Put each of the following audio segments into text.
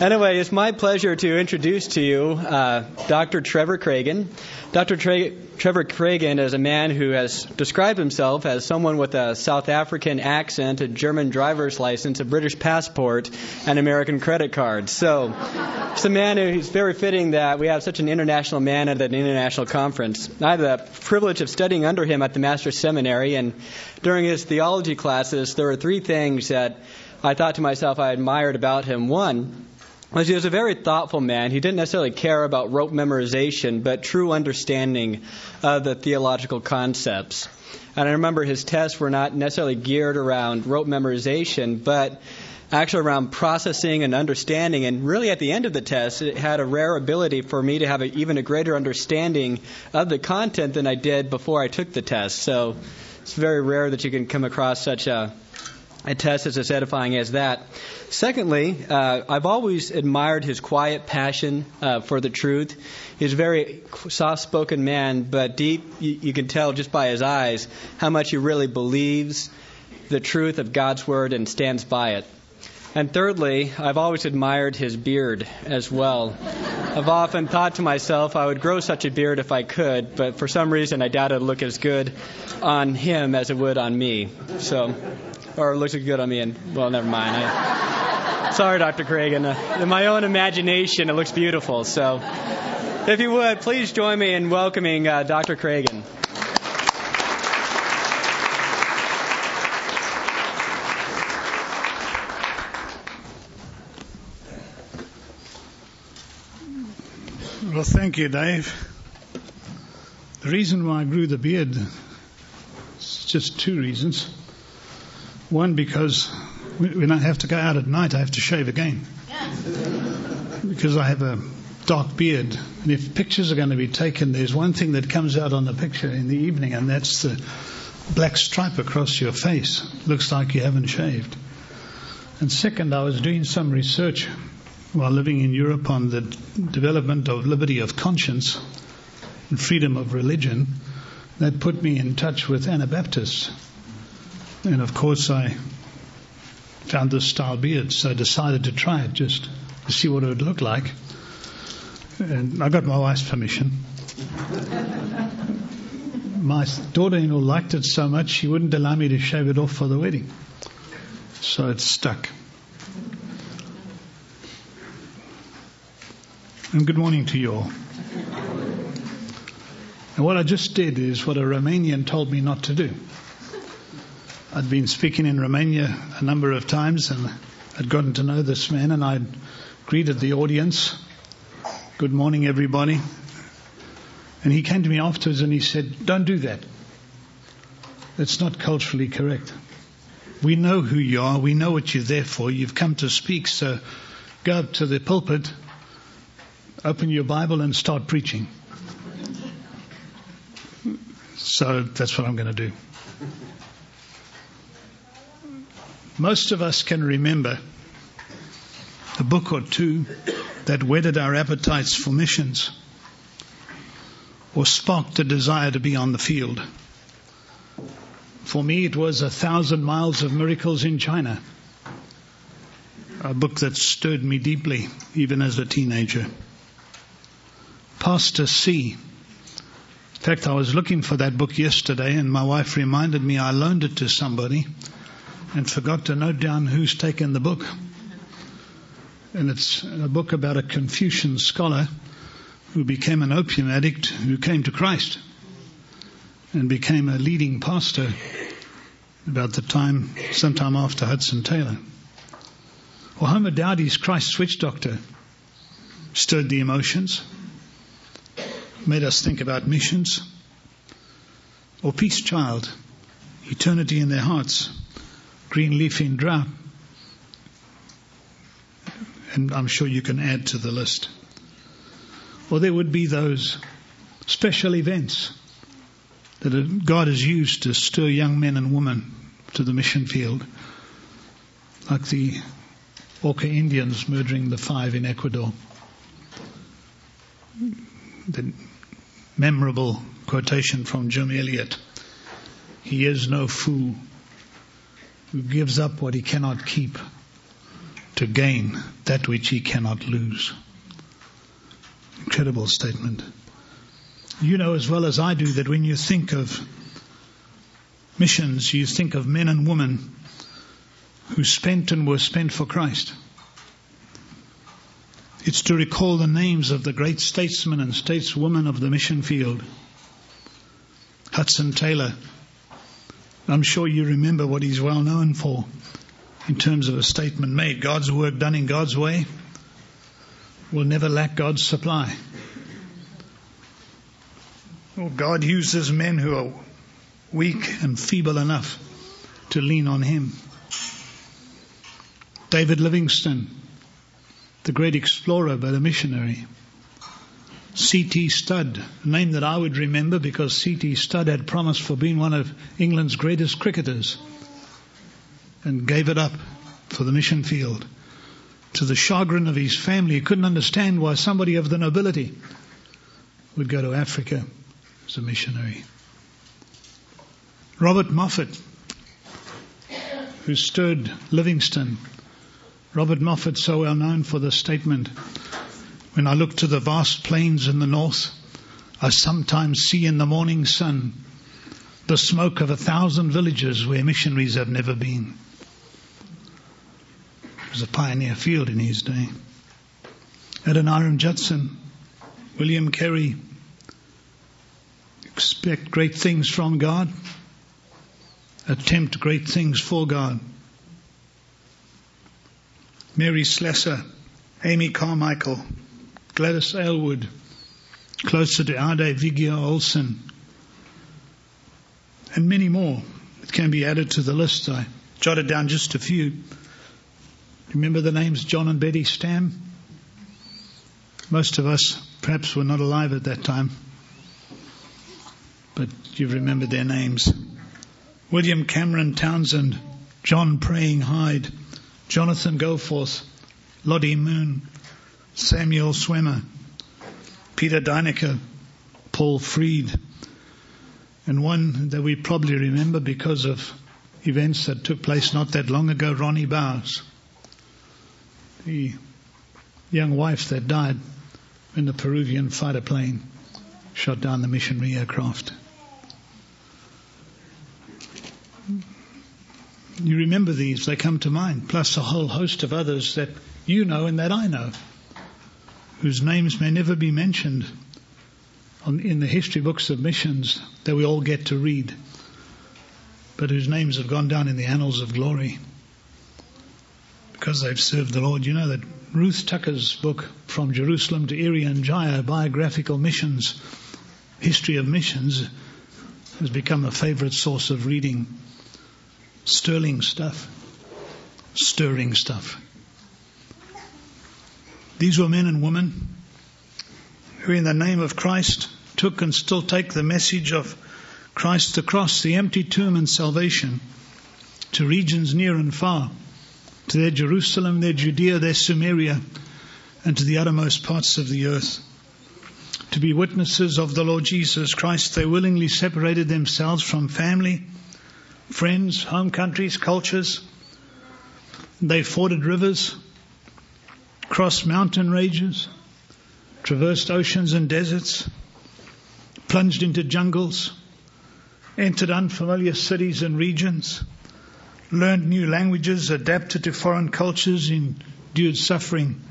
Anyway, it's my pleasure to introduce to you uh, Dr. Trevor Craigen. Dr. Tre- Trevor Craigen is a man who has described himself as someone with a South African accent, a German driver's license, a British passport, and American credit card. So, it's a man who's very fitting that we have such an international man at an international conference. I have the privilege of studying under him at the Master's Seminary, and during his theology classes, there were three things that I thought to myself I admired about him. One, he was a very thoughtful man. He didn't necessarily care about rote memorization, but true understanding of the theological concepts. And I remember his tests were not necessarily geared around rote memorization, but actually around processing and understanding. And really, at the end of the test, it had a rare ability for me to have a, even a greater understanding of the content than I did before I took the test. So it's very rare that you can come across such a a test as edifying as that. Secondly, uh, I've always admired his quiet passion uh, for the truth. He's a very soft spoken man, but deep, you, you, can tell just by his eyes how much he really believes the truth of God's Word and stands by it. And thirdly, I've always admired his beard as well. I've often thought to myself I would grow such a beard if I could, but for some reason I doubt it would look as good on him as it would on me. So or looks good on me. And well, never mind. I, sorry, Dr. Craigen. Uh, in my own imagination, it looks beautiful. So, if you would, please join me in welcoming uh, Dr. Craigen. Well, thank you, Dave. The reason why I grew the beard is just two reasons. One, because when I have to go out at night, I have to shave again. Because I have a dark beard. And if pictures are going to be taken, there's one thing that comes out on the picture in the evening, and that's the black stripe across your face. Looks like you haven't shaved. And second, I was doing some research while living in Europe on the development of liberty of conscience and freedom of religion. That put me in touch with Anabaptists and of course, I found this style beard, so I decided to try it just to see what it would look like. And I got my wife's permission. my daughter in law liked it so much, she wouldn't allow me to shave it off for the wedding. So it stuck. And good morning to you all. And what I just did is what a Romanian told me not to do. I'd been speaking in Romania a number of times and I'd gotten to know this man and I'd greeted the audience. Good morning, everybody. And he came to me afterwards and he said, Don't do that. That's not culturally correct. We know who you are. We know what you're there for. You've come to speak. So go up to the pulpit, open your Bible and start preaching. So that's what I'm going to do. Most of us can remember a book or two that whetted our appetites for missions or sparked a desire to be on the field. For me, it was A Thousand Miles of Miracles in China, a book that stirred me deeply, even as a teenager. Pastor C. In fact, I was looking for that book yesterday, and my wife reminded me I loaned it to somebody and forgot to note down who's taken the book. And it's a book about a Confucian scholar who became an opium addict who came to Christ and became a leading pastor about the time, sometime after Hudson Taylor. Or Homer Dowdy's Christ Witch Doctor stirred the emotions, made us think about missions. Or Peace Child, Eternity in Their Hearts, green leaf in drought. And I'm sure you can add to the list. Or there would be those special events that God has used to stir young men and women to the mission field, like the Auca Indians murdering the five in Ecuador. The memorable quotation from Jim Elliot He is no fool who gives up what he cannot keep to gain that which he cannot lose. Incredible statement. You know as well as I do that when you think of missions, you think of men and women who spent and were spent for Christ. It's to recall the names of the great statesmen and stateswomen of the mission field. Hudson Taylor. I'm sure you remember what he's well known for in terms of a statement made. God's work done in God's way will never lack God's supply. Well, God uses men who are weak and feeble enough to lean on Him. David Livingstone, the great explorer but a missionary. C.T. Studd, a name that I would remember because C.T. Studd had promised for being one of England's greatest cricketers and gave it up for the mission field. To the chagrin of his family, he couldn't understand why somebody of the nobility would go to Africa as a missionary. Robert Moffat, who stirred Livingstone. Robert Moffat, so well known for the statement, when I look to the vast plains in the north, I sometimes see in the morning sun the smoke of a thousand villages where missionaries have never been. It was a pioneer field in his day. Adoniram Judson, William Carey, expect great things from God, attempt great things for God. Mary Slessor, Amy Carmichael, Gladys Aylward, closer to our day, Viggo Olsen, and many more that can be added to the list. I jotted down just a few. Remember the names John and Betty Stam? Most of us perhaps were not alive at that time, but you remember their names. William Cameron Townsend, John Praying Hyde, Jonathan Goforth, Lottie Moon, Samuel Zwemer, Peter Deyneka, Paul Freed, and one that we probably remember because of events that took place not that long ago, Roni Bowers, the young wife that died when the Peruvian fighter plane shot down the missionary aircraft. You remember these, they come to mind, plus a whole host of others that you know and that I know whose names may never be mentioned on, in the history books of missions that we all get to read, but whose names have gone down in the annals of glory because they've served the Lord. You know that Ruth Tucker's book, From Jerusalem to Irian Jaya, Biographical Missions, History of Missions, has become a favorite source of reading. Sterling stuff. Stirring stuff. These were men and women who, in the name of Christ, took and still take the message of Christ the cross, the empty tomb, and salvation to regions near and far, to their Jerusalem, their Judea, their Samaria, and to the uttermost parts of the earth. To be witnesses of the Lord Jesus Christ, they willingly separated themselves from family, friends, home countries, cultures. They forded rivers, crossed mountain ranges, traversed oceans and deserts, plunged into jungles, entered unfamiliar cities and regions, learned new languages, adapted to foreign cultures, endured suffering,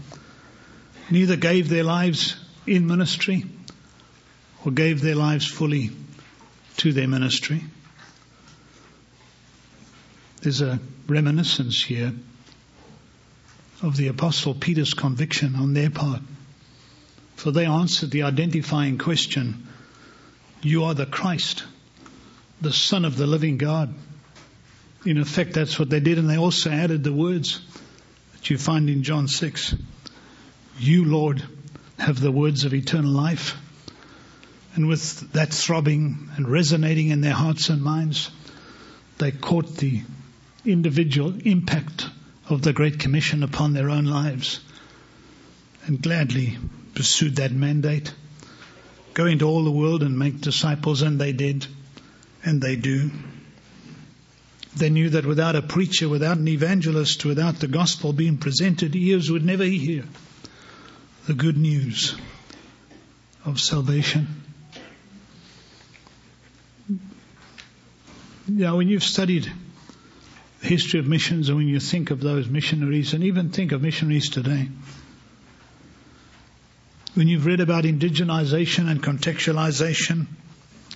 neither gave their lives in ministry or gave their lives fully to their ministry. There's a reminiscence here of the Apostle Peter's conviction on their part. For they answered the identifying question, You are the Christ, the Son of the living God. In effect, that's what they did, and they also added the words that you find in John 6. You, Lord, have the words of eternal life. And with that throbbing and resonating in their hearts and minds, they caught the individual impact of the Great Commission upon their own lives and gladly pursued that mandate. Go into all the world and make disciples, and they did, and they do. They knew that without a preacher, without an evangelist, without the gospel being presented, ears would never hear the good news of salvation. Yeah, when you've studied history of missions and when you think of those missionaries and even think of missionaries today, when you've read about indigenization and contextualization,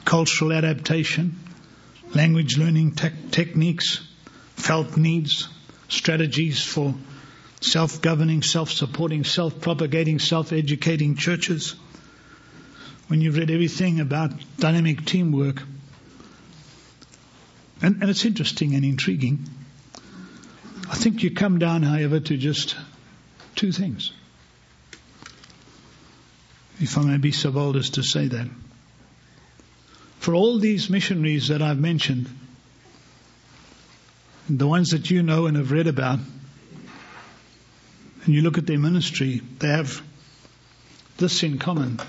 cultural adaptation, language learning te- techniques, felt needs, strategies for self governing, self supporting, self propagating, self educating churches, when you've read everything about dynamic teamwork, and, and it's interesting and intriguing. I think you come down, however, to just two things. If I may be so bold as to say that. For all these missionaries that I've mentioned, the ones that you know and have read about, and you look at their ministry, they have this in common.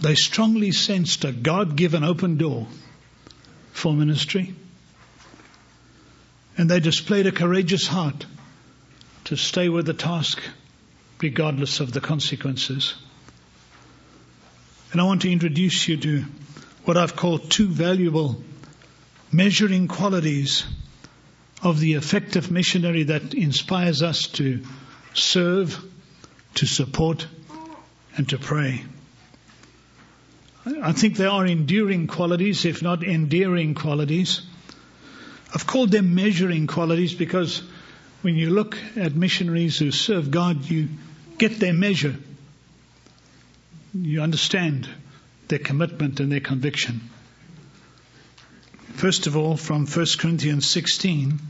They strongly sensed a God given open door for ministry. And they displayed a courageous heart to stay with the task regardless of the consequences. And I want to introduce you to what I've called two valuable measuring qualities of the effective missionary that inspires us to serve, to support, and to pray. I think they are enduring qualities, if not endearing qualities. I've called them measuring qualities because when you look at missionaries who serve God, you get their measure. You understand their commitment and their conviction. First of all, from 1 Corinthians 16,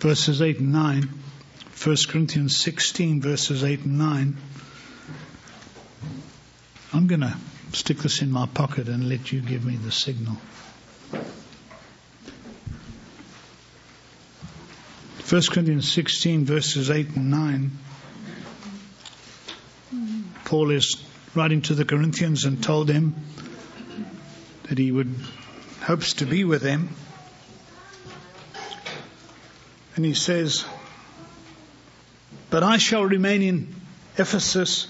verses 8 and 9. 1 Corinthians 16, verses 8 and 9. I'm going to stick this in my pocket and let you give me the signal. 1 Corinthians 16, verses 8 and 9. Paul is writing to the Corinthians and told them that he would hopes to be with them. And he says, But I shall remain in Ephesus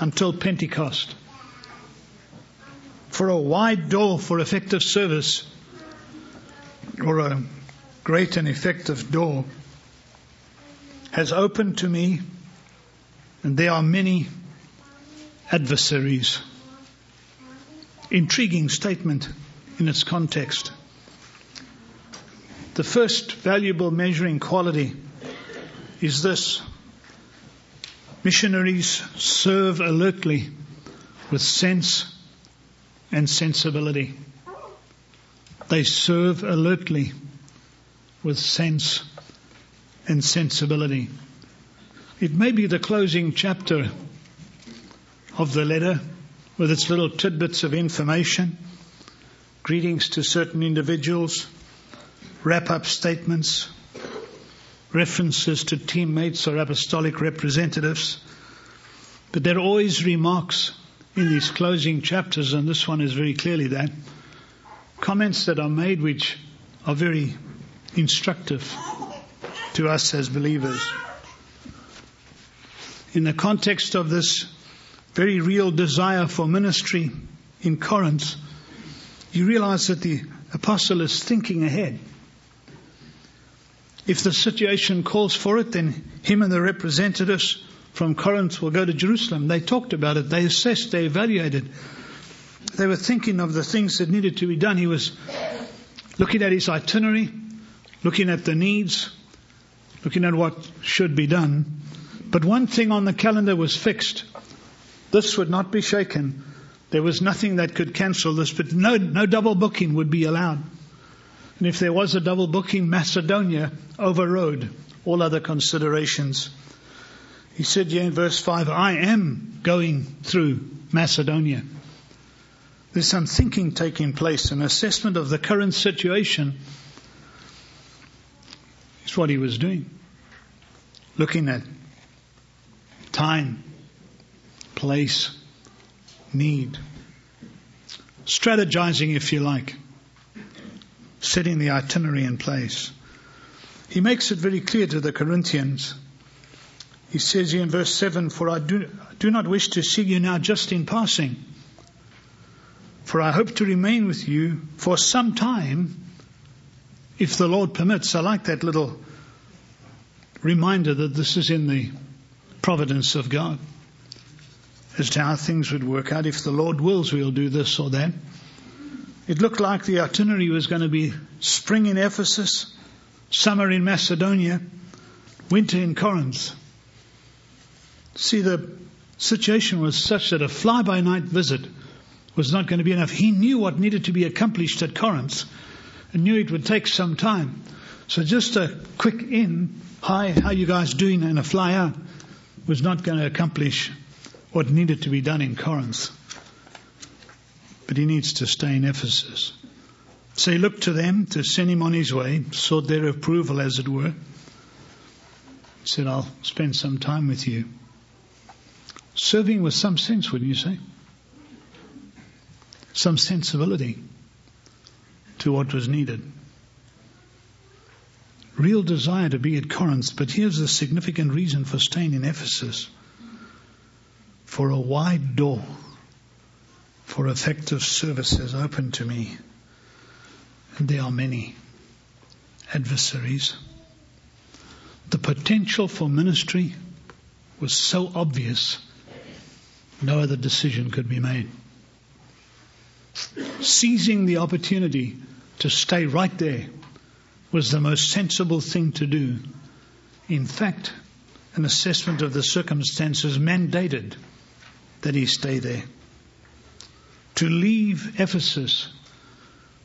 until Pentecost for a wide door for effective service or a great and effective door has opened to me and there are many adversaries. Intriguing statement in its context. The first valuable measuring quality is this. Missionaries serve alertly with sense and sensibility. They serve alertly with sense and sensibility. It may be the closing chapter of the letter with its little tidbits of information, greetings to certain individuals, wrap up statements, references to teammates or apostolic representatives. But there are always remarks in these closing chapters, and this one is very clearly that, comments that are made which are very instructive to us as believers. In the context of this very real desire for ministry in Corinth, you realize that the apostle is thinking ahead. If the situation calls for it, then him and the representatives from Corinth will go to Jerusalem. They talked about it, they assessed, they evaluated. They were thinking of the things that needed to be done. He was looking at his itinerary, looking at the needs, looking at what should be done. But one thing on the calendar was fixed. This would not be shaken. There was nothing that could cancel this, but no, no double booking would be allowed. And if there was a double booking, Macedonia overrode all other considerations. He said here in verse 5, I am going through Macedonia. There's some thinking taking place, an assessment of the current situation is what he was doing. Looking at time, place, need. Strategizing, if you like. setting the itinerary in place. He makes it very clear to the Corinthians. He says here in verse 7 For I do, do not wish to see you now just in passing, for I hope to remain with you for some time, if the Lord permits. I like that little reminder that this is in the providence of God as to how things would work out. If the Lord wills, we'll do this or that. It looked like the itinerary was going to be spring in Ephesus, summer in Macedonia, winter in Corinth. See, the situation was such that a fly by night visit was not going to be enough. He knew what needed to be accomplished at Corinth and knew it would take some time. So just a quick in, hi, how you guys doing, and a fly out was not going to accomplish what needed to be done in Corinth. But he needs to stay in Ephesus. So he looked to them to send him on his way, sought their approval, as it were. He said, I'll spend some time with you. Serving with some sense, wouldn't you say? Some sensibility to what was needed. Real desire to be at Corinth, but here's the significant reason for staying in Ephesus for a wide door for effective service has opened to me. And there are many adversaries. The potential for ministry was so obvious, no other decision could be made. Seizing the opportunity to stay right there was the most sensible thing to do. In fact, an assessment of the circumstances mandated that he stay there. To leave Ephesus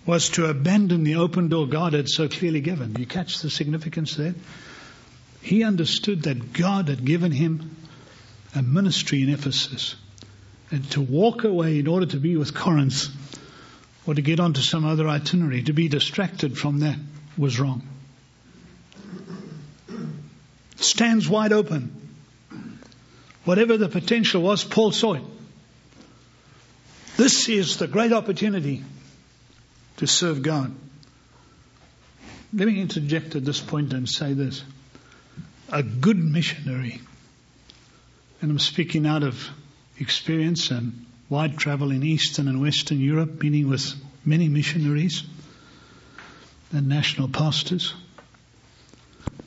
was to abandon the open door God had so clearly given. You catch the significance there? He understood that God had given him a ministry in Ephesus. And to walk away in order to be with Corinth or to get onto some other itinerary, to be distracted from that was wrong. Stands wide open. Whatever the potential was, Paul saw it. This is the great opportunity to serve God. Let me interject at this point and say this. A good missionary, and I'm speaking out of experience and wide travel in Eastern and Western Europe, meeting with many missionaries and national pastors.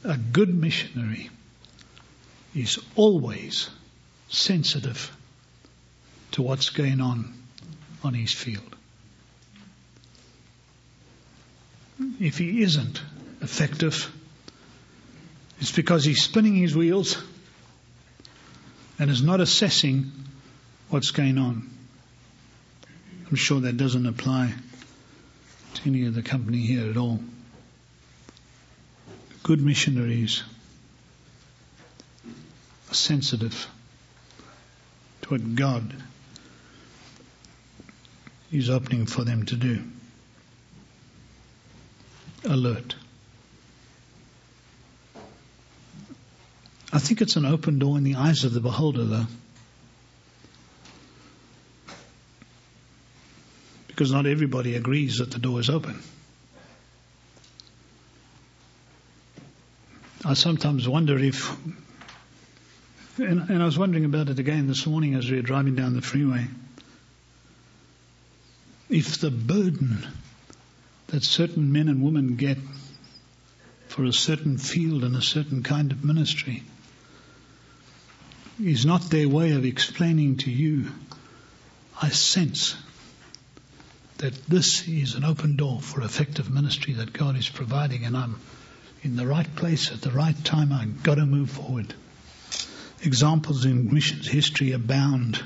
A good missionary is always sensitive to what's going on on his field. If he isn't effective, it's because he's spinning his wheels and is not assessing what's going on. I'm sure that doesn't apply to any of the company here at all. Good missionaries are sensitive to what God is opening for them to do. Alert. I think it's an open door in the eyes of the beholder, though. Because not everybody agrees that the door is open. I sometimes wonder if and, and I was wondering about it again this morning as we were driving down the freeway. If the burden that certain men and women get for a certain field and a certain kind of ministry is not their way of explaining to you, I sense that this is an open door for effective ministry that God is providing, and I'm in the right place at the right time. I've got to move forward. Examples in missions history abound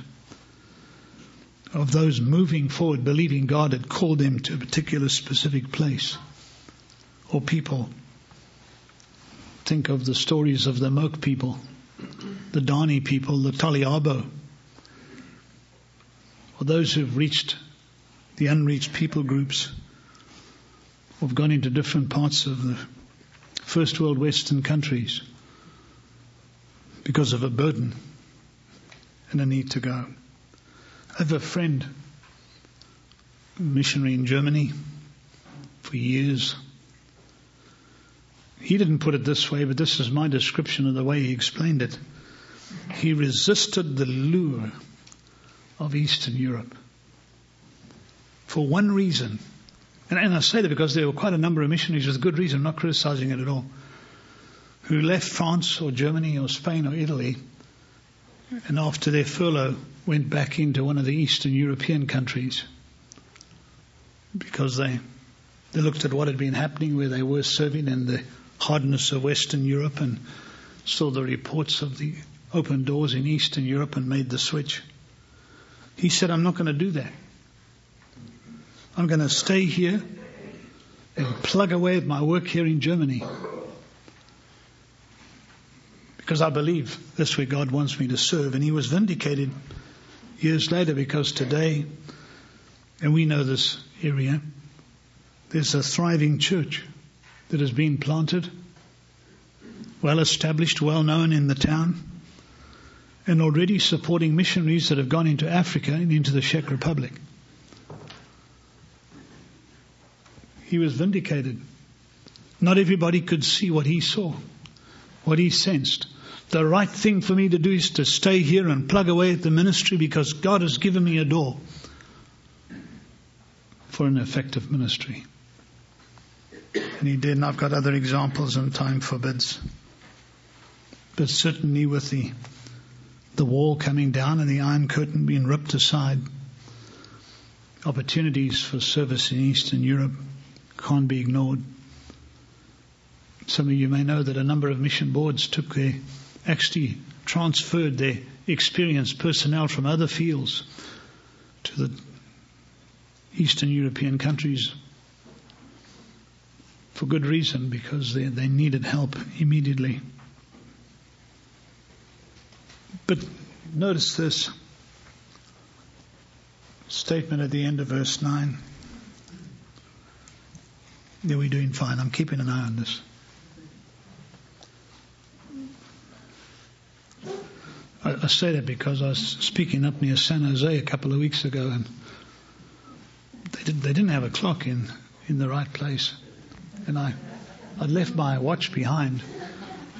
of those moving forward, believing God had called them to a particular specific place or people. Think of the stories of the Moke people, the Dani people, the Taliabo, or those who've reached the unreached people groups, have gone into different parts of the first world Western countries because of a burden and a need to go. I have a friend, a missionary in Germany for years. He didn't put it this way, but this is my description of the way he explained it. He resisted the lure of Eastern Europe for one reason. And, and I say that because there were quite a number of missionaries with good reason, I'm not criticizing it at all, who left France or Germany or Spain or Italy and after their furlough went back into one of the Eastern European countries because they they looked at what had been happening where they were serving and the hardness of Western Europe and saw the reports of the open doors in Eastern Europe and made the switch. He said, I'm not going to do that. I'm going to stay here and plug away at my work here in Germany. Because I believe that's where God wants me to serve. And he was vindicated years later because today, and we know this area, there's a thriving church that has been planted, well established, well known in the town, and already supporting missionaries that have gone into Africa and into the Czech Republic. He was vindicated. Not everybody could see what he saw, what he sensed. The right thing for me to do is to stay here and plug away at the ministry because God has given me a door for an effective ministry. And he did, and I've got other examples and time forbids. But certainly with the the wall coming down and the Iron Curtain being ripped aside, opportunities for service in Eastern Europe can't be ignored. Some of you may know that a number of mission boards took their, actually transferred their experienced personnel from other fields to the Eastern European countries for good reason because they, they needed help immediately. But notice this statement at the end of verse 9. Yeah, we're doing fine. I'm keeping an eye on this. I, say that because I was speaking up near San Jose a couple of weeks ago and they, did, they didn't have a clock in, in the right place. And I, I'd left my watch behind,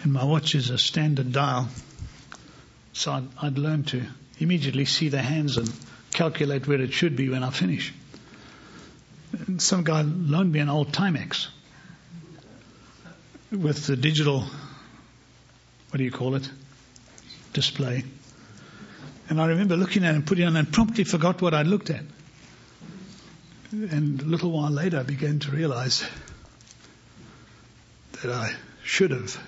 and my watch is a standard dial. So I'd, I'd to immediately see the hands and calculate where it should be when I finish. Some guy loaned me an old Timex with the digital, what do you call it, display. And I remember looking at it and putting it on and promptly forgot what I'd looked at. And a little while later I began to realize that I should have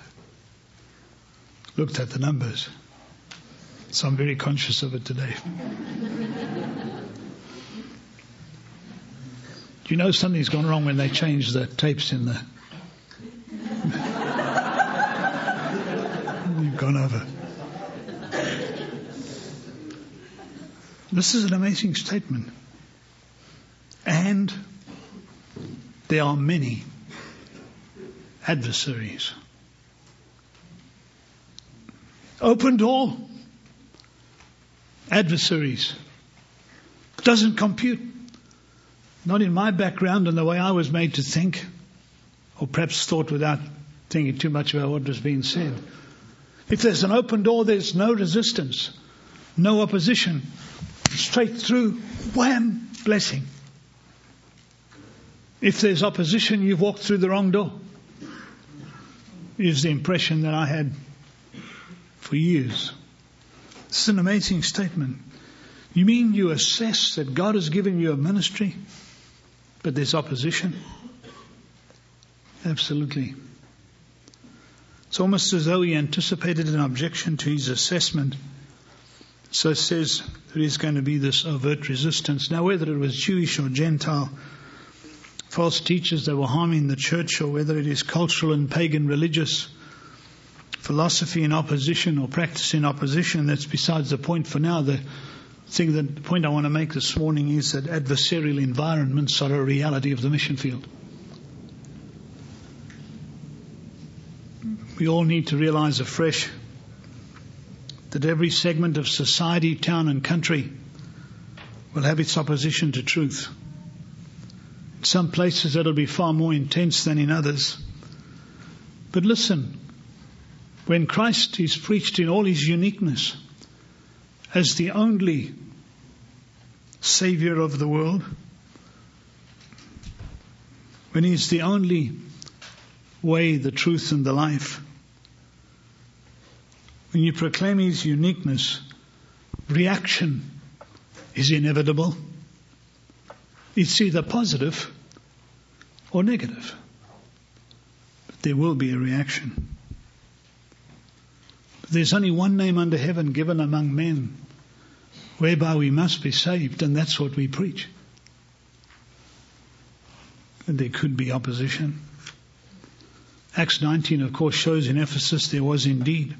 looked at the numbers. So I'm very conscious of it today. Do you know something's gone wrong when they change the tapes in the. You've gone over. This is an amazing statement. And there are many adversaries. Open door adversaries. Doesn't compute. Not in my background and the way I was made to think, or perhaps thought without thinking too much about what was being said. If there's an open door, there's no resistance, no opposition. Straight through, wham, blessing. If there's opposition, you've walked through the wrong door. Is the impression that I had for years. It's an amazing statement. You mean you assess that God has given you a ministry, but there's opposition? Absolutely. It's almost as though he anticipated an objection to his assessment. So says there is going to be this overt resistance. Now, whether it was Jewish or Gentile, false teachers that were harming the church, or whether it is cultural and pagan religious, philosophy in opposition or practice in opposition, that's besides the point for now. The thing that the point I want to make this morning is that adversarial environments are a reality of the mission field. We all need to realize afresh that every segment of society, town, and country will have its opposition to truth. In some places it'll be far more intense than in others. But listen, when Christ is preached in all his uniqueness as the only Savior of the world, when he's the only way, the truth, and the life, when you proclaim his uniqueness, reaction is inevitable. It's either positive or negative. But there will be a reaction. There's only one name under heaven given among men whereby we must be saved, and that's what we preach. And there could be opposition. Acts 19, of course, shows in Ephesus there was indeed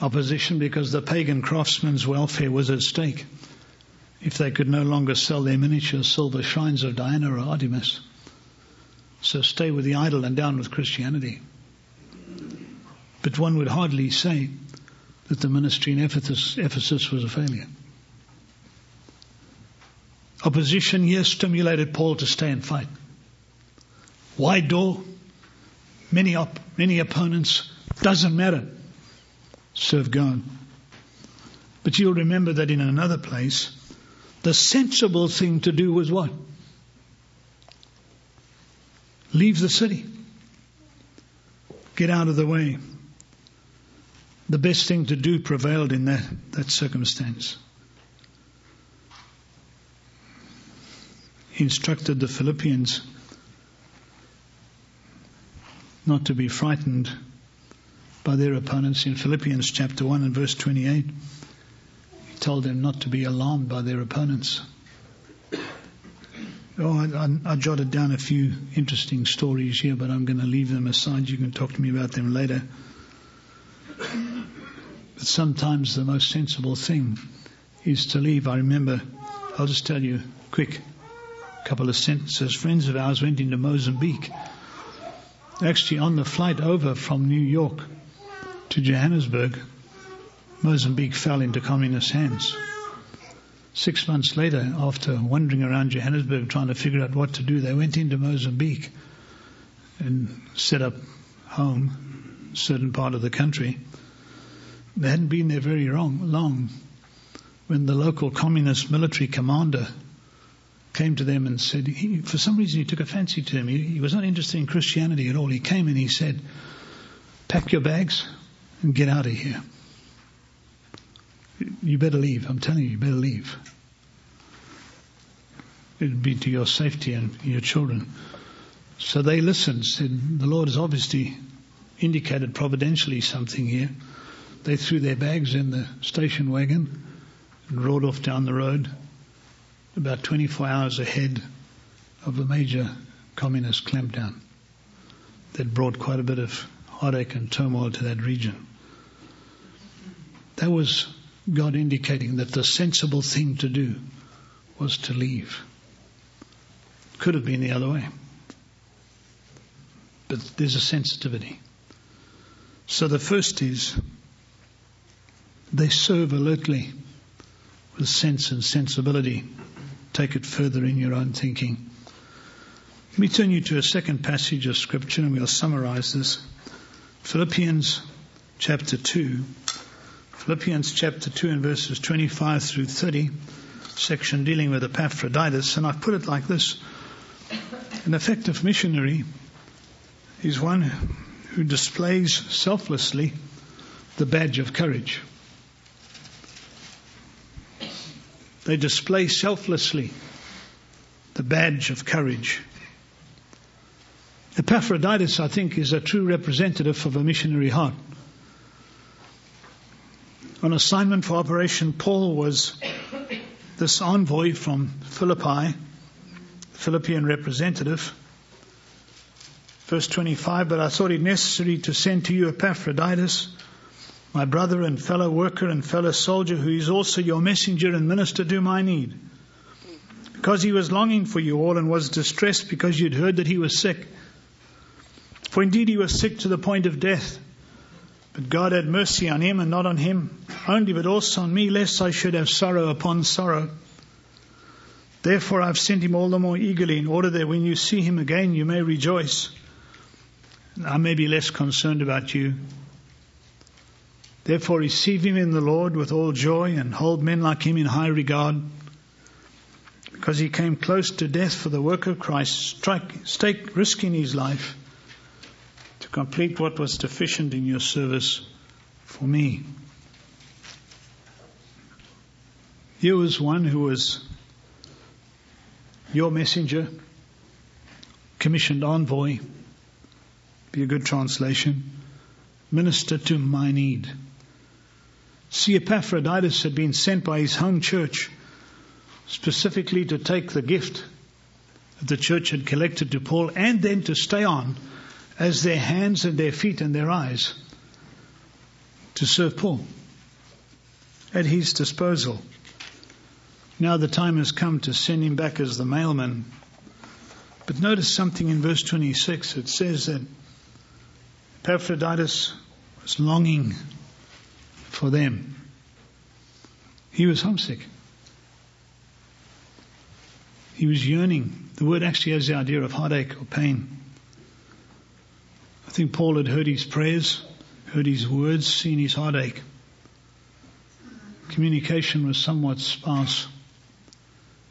opposition because the pagan craftsmen's welfare was at stake if they could no longer sell their miniature silver shrines of Diana or Artemis. So stay with the idol and down with Christianity. But one would hardly say that the ministry in Ephesus, Ephesus was a failure. Opposition, yes, stimulated Paul to stay and fight. Wide door, many op- many opponents, doesn't matter. Serve God. But you'll remember that in another place, the sensible thing to do was what? Leave the city. Get out of the way the best thing to do prevailed in that, that circumstance. He instructed the Philippians not to be frightened by their opponents. In Philippians chapter 1 and verse 28, he told them not to be alarmed by their opponents. Oh, I, I, I jotted down a few interesting stories here, but I'm going to leave them aside. You can talk to me about them later. But sometimes the most sensible thing is to leave. I remember, I'll just tell you quick, a couple of sentences. Friends of ours went into Mozambique. Actually, on the flight over from New York to Johannesburg, Mozambique fell into communist hands. Six months later, after wandering around Johannesburg trying to figure out what to do, they went into Mozambique and set up home, certain part of the country. They hadn't been there very long, long when the local communist military commander came to them and said, he, for some reason he took a fancy to him. He, he was not interested in Christianity at all. He came and he said, pack your bags and get out of here. You better leave. I'm telling you, you better leave. It'd be to your safety and your children. So they listened, said, the Lord has obviously indicated providentially something here. They threw their bags in the station wagon and rode off down the road about 24 hours ahead of a major communist clampdown that brought quite a bit of heartache and turmoil to that region. That was God indicating that the sensible thing to do was to leave. Could have been the other way. But there's a sensitivity. So the first is they serve alertly with sense and sensibility. Take it further in your own thinking. Let me turn you to a second passage of scripture and we'll summarize this. Philippians chapter 2. Philippians chapter 2 and verses 25 through 30, section dealing with Epaphroditus. And I put it like this. An effective missionary is one who displays selflessly the badge of courage. They display selflessly the badge of courage. Epaphroditus, I think, is a true representative of a missionary heart. On assignment for Operation Paul was this envoy from Philippi, Philippian representative. Verse 25, but I thought it necessary to send to you Epaphroditus, my brother and fellow worker and fellow soldier, who is also your messenger and minister to my need. Because he was longing for you all and was distressed because you'd heard that he was sick. For indeed he was sick to the point of death. But God had mercy on him and not on him only, but also on me, lest I should have sorrow upon sorrow. Therefore, I've sent him all the more eagerly, in order that when you see him again, you may rejoice. I may be less concerned about you. Therefore, receive him in the Lord with all joy and hold men like him in high regard, because he came close to death for the work of Christ, strike, stake, risking his life to complete what was deficient in your service for me. Here was one who was your messenger, commissioned envoy, be a good translation, minister to my need. See, Epaphroditus had been sent by his home church specifically to take the gift that the church had collected to Paul and then to stay on as their hands and their feet and their eyes to serve Paul at his disposal. Now the time has come to send him back as the mailman. But notice something in verse 26. It says that Epaphroditus was longing for them. He was homesick. He was yearning. The word actually has the idea of heartache or pain. I think Paul had heard his prayers, heard his words, seen his heartache. Communication was somewhat sparse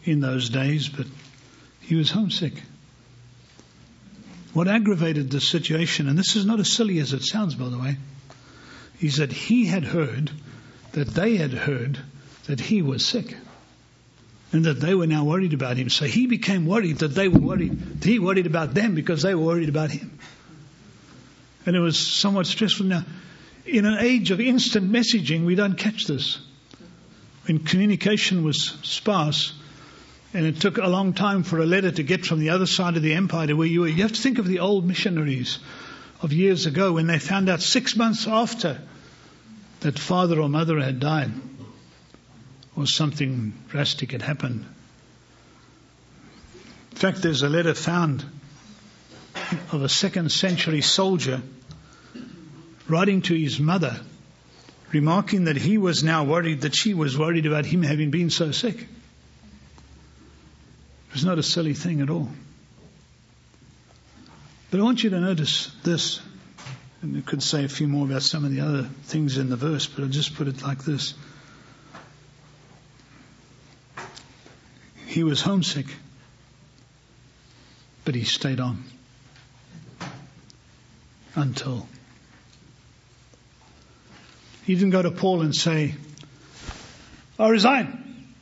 in those days, but he was homesick. What aggravated the situation, and this is not as silly as it sounds, by the way, is that he had heard that they had heard that he was sick and that they were now worried about him. So he became worried that they were worried. He worried about them because they were worried about him. And it was somewhat stressful. Now, in an age of instant messaging, we don't catch this. When communication was sparse, and it took a long time for a letter to get from the other side of the empire to where you were. You have to think of the old missionaries of years ago when they found out six months after that father or mother had died or something drastic had happened. In fact, there's a letter found of a second century soldier writing to his mother, remarking that he was now worried that she was worried about him having been so sick. It was not a silly thing at all. But I want you to notice this, and we could say a few more about some of the other things in the verse, but I'll just put it like this. He was homesick, but he stayed on until. He didn't go to Paul and say, I resign.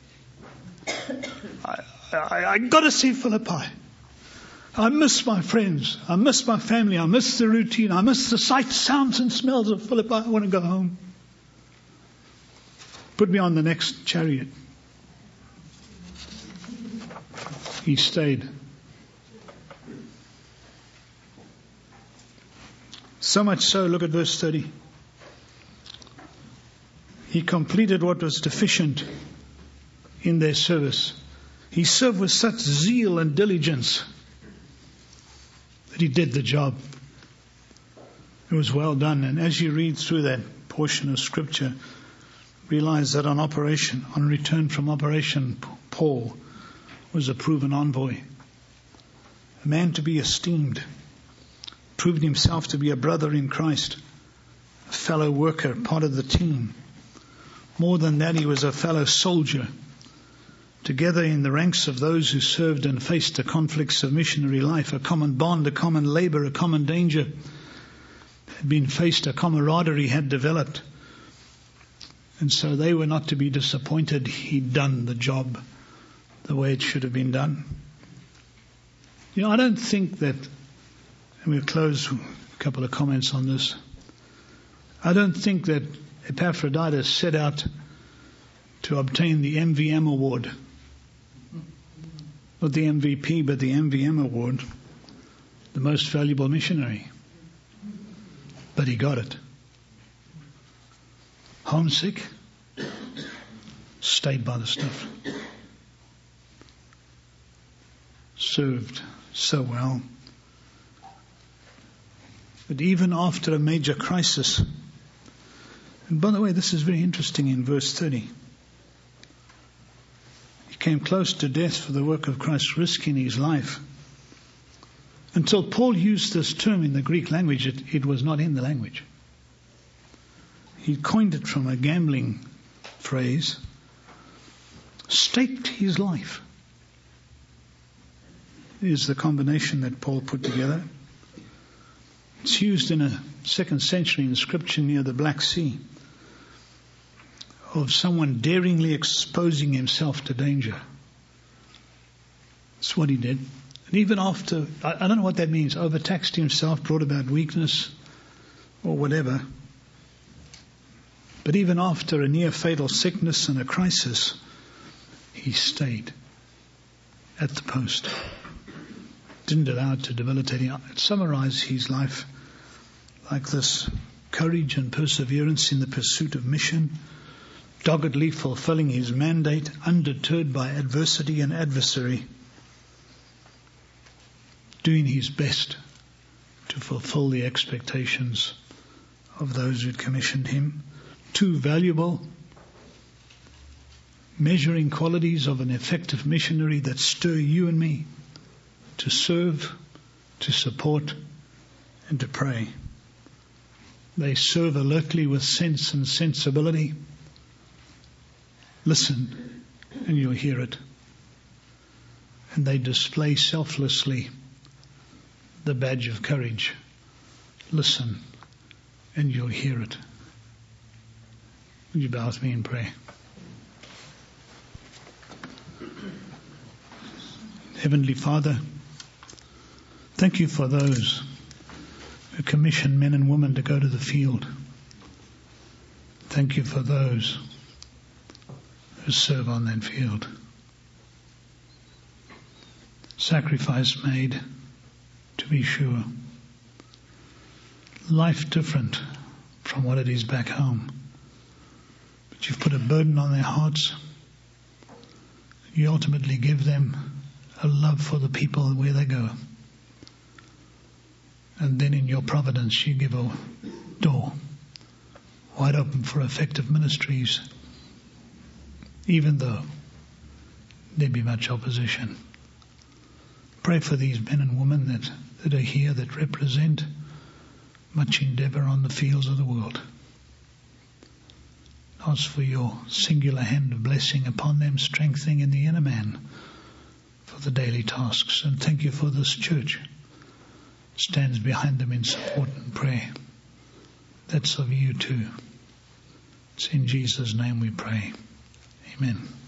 I, I got to see Philippi. I miss my friends. I miss my family. I miss the routine. I miss the sights, sounds, and smells of Philippi. I want to go home. Put me on the next chariot. He stayed. So much so, look at verse 30. He completed what was deficient in their service. He served with such zeal and diligence he did the job. It was well done. And as you read through that portion of scripture, realize that on operation, on return from operation, Paul was a proven envoy. A man to be esteemed, proved himself to be a brother in Christ, a fellow worker, part of the team. More than that, he was a fellow soldier together in the ranks of those who served and faced the conflicts of missionary life, a common bond, a common labor, a common danger had been faced, a camaraderie had developed. And so they were not to be disappointed. He'd done the job the way it should have been done. You know, I don't think that, and we'll close a couple of comments on this. I don't think that Epaphroditus set out to obtain the MVM award not the MVP, but the MVM award, the most valuable missionary. But he got it. Homesick, stayed by the stuff. Served so well. But even after a major crisis, and by the way, this is very interesting in verse 30 came close to death for the work of Christ, risking his life. Until Paul used this term in the Greek language, it, it was not in the language. He coined it from a gambling phrase, staked his life is the combination that Paul put together. It's used in a second century inscription near the Black Sea of someone daringly exposing himself to danger. That's what he did. And even after, I, don't know what that means, overtaxed himself, brought about weakness or whatever. But even after a near fatal sickness and a crisis, he stayed at the post. Didn't allow it to debilitate him. I'd summarize his life like this courage and perseverance in the pursuit of mission, doggedly fulfilling his mandate, undeterred by adversity and adversary, doing his best to fulfill the expectations of those who'd commissioned him. Two valuable measuring qualities of an effective missionary that stir you and me to serve, to support, and to pray. They serve alertly with sense and sensibility. Listen, and you'll hear it. And they display selflessly the badge of courage. Listen, and you'll hear it. Would you bow with me and pray? Heavenly Father, thank you for those who commission men and women to go to the field. Thank you for those who serve on that field. Sacrifice made, to be sure. Life different from what it is back home. But you've put a burden on their hearts. You ultimately give them a love for the people where they go. And then in your providence, you give a door wide open for effective ministries, even though there be much opposition. Pray for these men and women that, that are here that represent much endeavor on the fields of the world. Ask for your singular hand of blessing upon them, strengthening in the inner man for the daily tasks. And thank you for this church stands behind them in support and prayer. That's of you too. It's in Jesus' name we pray. Amen.